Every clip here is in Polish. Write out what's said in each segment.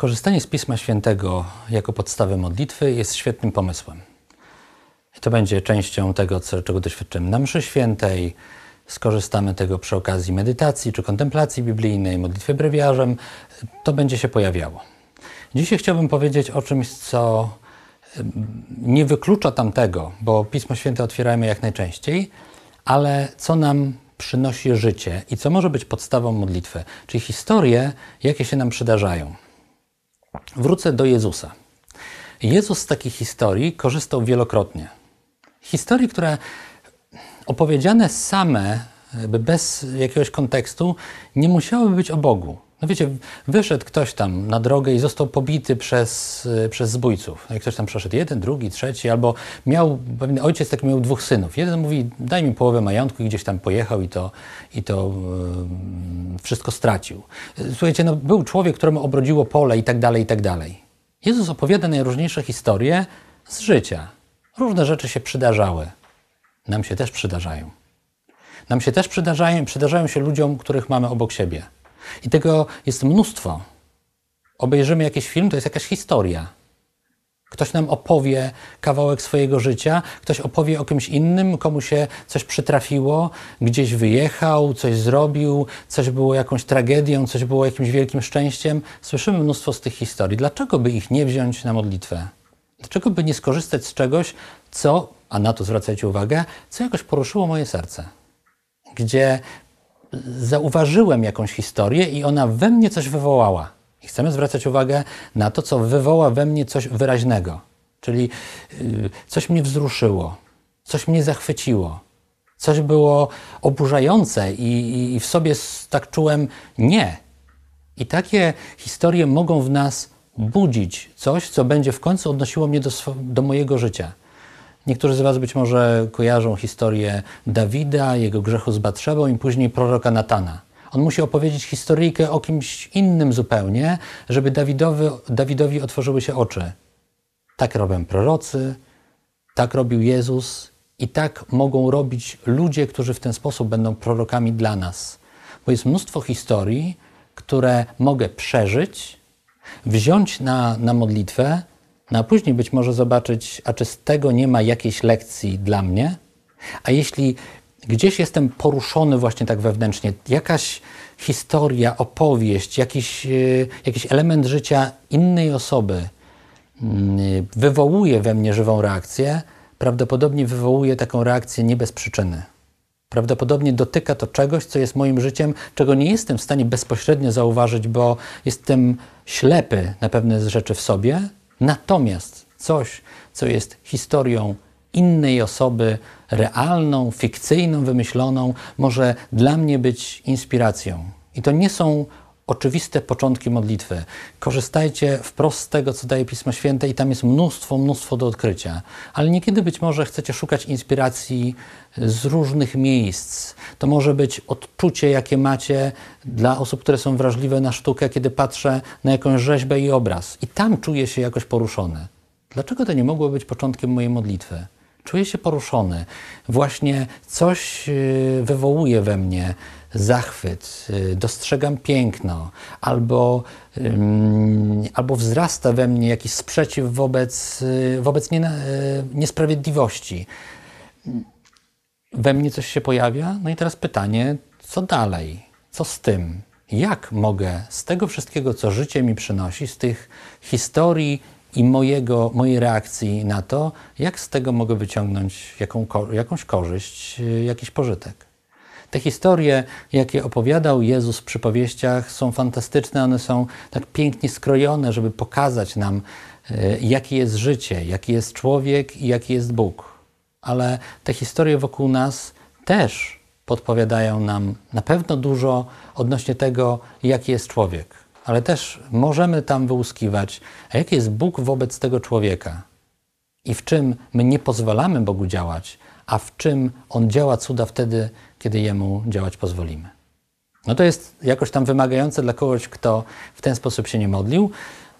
Korzystanie z Pisma Świętego jako podstawy modlitwy jest świetnym pomysłem. I to będzie częścią tego, co, czego doświadczymy na mszy świętej. Skorzystamy tego przy okazji medytacji czy kontemplacji biblijnej, modlitwy brewiarzem. To będzie się pojawiało. Dzisiaj chciałbym powiedzieć o czymś, co nie wyklucza tamtego, bo Pismo Święte otwierajmy jak najczęściej, ale co nam przynosi życie i co może być podstawą modlitwy, czyli historie, jakie się nam przydarzają. Wrócę do Jezusa. Jezus z takich historii korzystał wielokrotnie. Historii, które opowiedziane same, bez jakiegoś kontekstu, nie musiały być o Bogu. No wiecie, wyszedł ktoś tam na drogę i został pobity przez, przez zbójców. No ktoś tam przeszedł jeden, drugi, trzeci, albo miał, pewien ojciec tak miał dwóch synów. Jeden mówi, daj mi połowę majątku i gdzieś tam pojechał i to, i to yy, wszystko stracił. Słuchajcie, no, był człowiek, któremu obrodziło pole i tak dalej, i tak dalej. Jezus opowiada najróżniejsze historie z życia. Różne rzeczy się przydarzały. Nam się też przydarzają. Nam się też przydarzają, przydarzają się ludziom, których mamy obok siebie. I tego jest mnóstwo. Obejrzymy jakiś film, to jest jakaś historia. Ktoś nam opowie kawałek swojego życia, ktoś opowie o kimś innym, komu się coś przytrafiło, gdzieś wyjechał, coś zrobił, coś było jakąś tragedią, coś było jakimś wielkim szczęściem. Słyszymy mnóstwo z tych historii. Dlaczego by ich nie wziąć na modlitwę? Dlaczego by nie skorzystać z czegoś, co, a na to zwracajcie uwagę, co jakoś poruszyło moje serce? Gdzie zauważyłem jakąś historię i ona we mnie coś wywołała. I chcemy zwracać uwagę na to, co wywoła we mnie coś wyraźnego. Czyli y, coś mnie wzruszyło, coś mnie zachwyciło, coś było oburzające i, i w sobie tak czułem nie. I takie historie mogą w nas budzić coś, co będzie w końcu odnosiło mnie do, do mojego życia. Niektórzy z Was być może kojarzą historię Dawida, jego grzechu z Batrzebą i później proroka Natana. On musi opowiedzieć historyjkę o kimś innym zupełnie, żeby Dawidowi, Dawidowi otworzyły się oczy. Tak robią prorocy, tak robił Jezus i tak mogą robić ludzie, którzy w ten sposób będą prorokami dla nas. Bo jest mnóstwo historii, które mogę przeżyć, wziąć na, na modlitwę no a później być może zobaczyć, a czy z tego nie ma jakiejś lekcji dla mnie? A jeśli gdzieś jestem poruszony właśnie tak wewnętrznie, jakaś historia, opowieść, jakiś, e, jakiś element życia innej osoby mm, wywołuje we mnie żywą reakcję, prawdopodobnie wywołuje taką reakcję nie bez przyczyny. Prawdopodobnie dotyka to czegoś, co jest moim życiem, czego nie jestem w stanie bezpośrednio zauważyć, bo jestem ślepy na pewne rzeczy w sobie, Natomiast coś, co jest historią innej osoby, realną, fikcyjną, wymyśloną, może dla mnie być inspiracją. I to nie są oczywiste początki modlitwy. Korzystajcie wprost z tego, co daje Pismo Święte, i tam jest mnóstwo, mnóstwo do odkrycia. Ale niekiedy być może chcecie szukać inspiracji z różnych miejsc. To może być odczucie, jakie macie dla osób, które są wrażliwe na sztukę, kiedy patrzę na jakąś rzeźbę i obraz. I tam czuję się jakoś poruszony. Dlaczego to nie mogło być początkiem mojej modlitwy? Czuję się poruszony. Właśnie coś y, wywołuje we mnie zachwyt, y, dostrzegam piękno, albo, albo wzrasta we mnie jakiś sprzeciw wobec, y, wobec nie, niesprawiedliwości. We mnie coś się pojawia, no i teraz pytanie, co dalej? Co z tym? Jak mogę z tego wszystkiego, co życie mi przynosi, z tych historii i mojego, mojej reakcji na to, jak z tego mogę wyciągnąć jaką, jakąś korzyść, y, jakiś pożytek. Te historie, jakie opowiadał Jezus w przypowieściach, są fantastyczne, one są tak pięknie skrojone, żeby pokazać nam, y, jakie jest życie, jaki jest człowiek i jaki jest Bóg. Ale te historie wokół nas też podpowiadają nam na pewno dużo odnośnie tego, jaki jest człowiek ale też możemy tam wyłuskiwać, a jaki jest Bóg wobec tego człowieka i w czym my nie pozwalamy Bogu działać, a w czym On działa cuda wtedy, kiedy Jemu działać pozwolimy. No to jest jakoś tam wymagające dla kogoś, kto w ten sposób się nie modlił,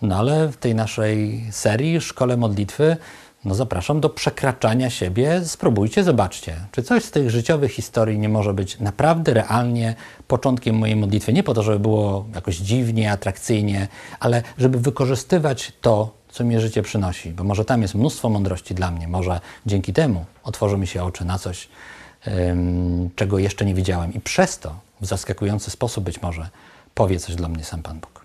no ale w tej naszej serii Szkole Modlitwy no zapraszam do przekraczania siebie. Spróbujcie, zobaczcie, czy coś z tych życiowych historii nie może być naprawdę realnie początkiem mojej modlitwy. Nie po to, żeby było jakoś dziwnie, atrakcyjnie, ale żeby wykorzystywać to, co mi życie przynosi, bo może tam jest mnóstwo mądrości dla mnie, może dzięki temu otworzą mi się oczy na coś, czego jeszcze nie widziałem i przez to w zaskakujący sposób być może powie coś dla mnie sam Pan Bóg.